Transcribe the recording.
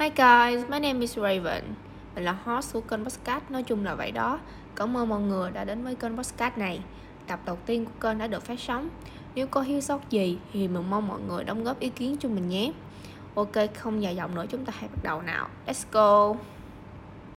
Hi guys, my name is Raven. Mình là host của kênh podcast, nói chung là vậy đó. Cảm ơn mọi người đã đến với kênh podcast này. Tập đầu tiên của kênh đã được phát sóng. Nếu có thiếu sót gì thì mình mong mọi người đóng góp ý kiến cho mình nhé. Ok, không dài dòng nữa chúng ta hãy bắt đầu nào. Let's go.